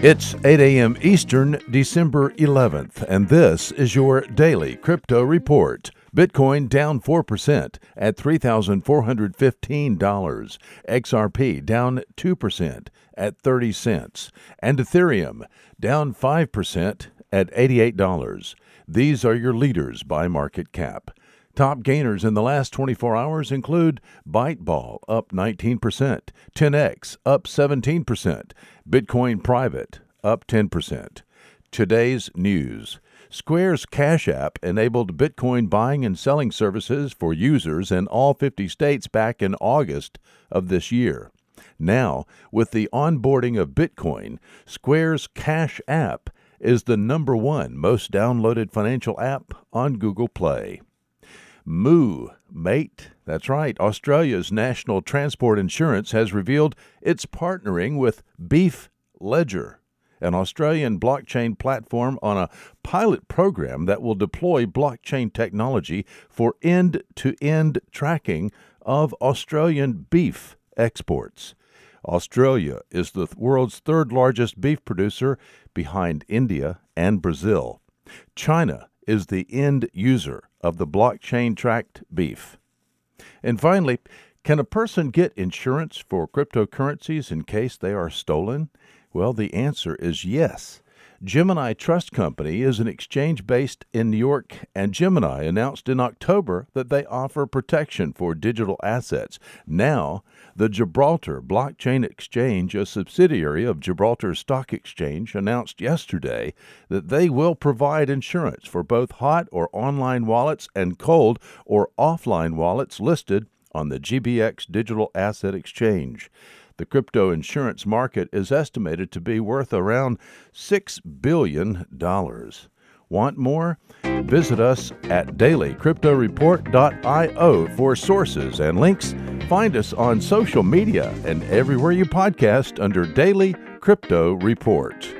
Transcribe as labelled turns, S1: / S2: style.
S1: It's 8 a.m. Eastern, December 11th, and this is your daily crypto report. Bitcoin down 4% at $3,415. XRP down 2% at 30 cents. And Ethereum down 5% at $88. These are your leaders by market cap. Top gainers in the last 24 hours include Byteball up 19%, TenX up 17%, Bitcoin Private up 10%. Today's news. Square's Cash App enabled Bitcoin buying and selling services for users in all 50 states back in August of this year. Now, with the onboarding of Bitcoin, Square's Cash App is the number one most downloaded financial app on Google Play. Moo, mate. That's right. Australia's National Transport Insurance has revealed it's partnering with Beef Ledger, an Australian blockchain platform on a pilot program that will deploy blockchain technology for end to end tracking of Australian beef exports. Australia is the world's third largest beef producer behind India and Brazil. China is the end user of the blockchain tracked beef. And finally, can a person get insurance for cryptocurrencies in case they are stolen? Well, the answer is yes. Gemini Trust Company is an exchange based in New York, and Gemini announced in October that they offer protection for digital assets. Now, the Gibraltar Blockchain Exchange, a subsidiary of Gibraltar Stock Exchange, announced yesterday that they will provide insurance for both hot or online wallets and cold or offline wallets listed on the GBX Digital Asset Exchange. The crypto insurance market is estimated to be worth around $6 billion. Want more? Visit us at dailycryptoreport.io for sources and links. Find us on social media and everywhere you podcast under Daily Crypto Report.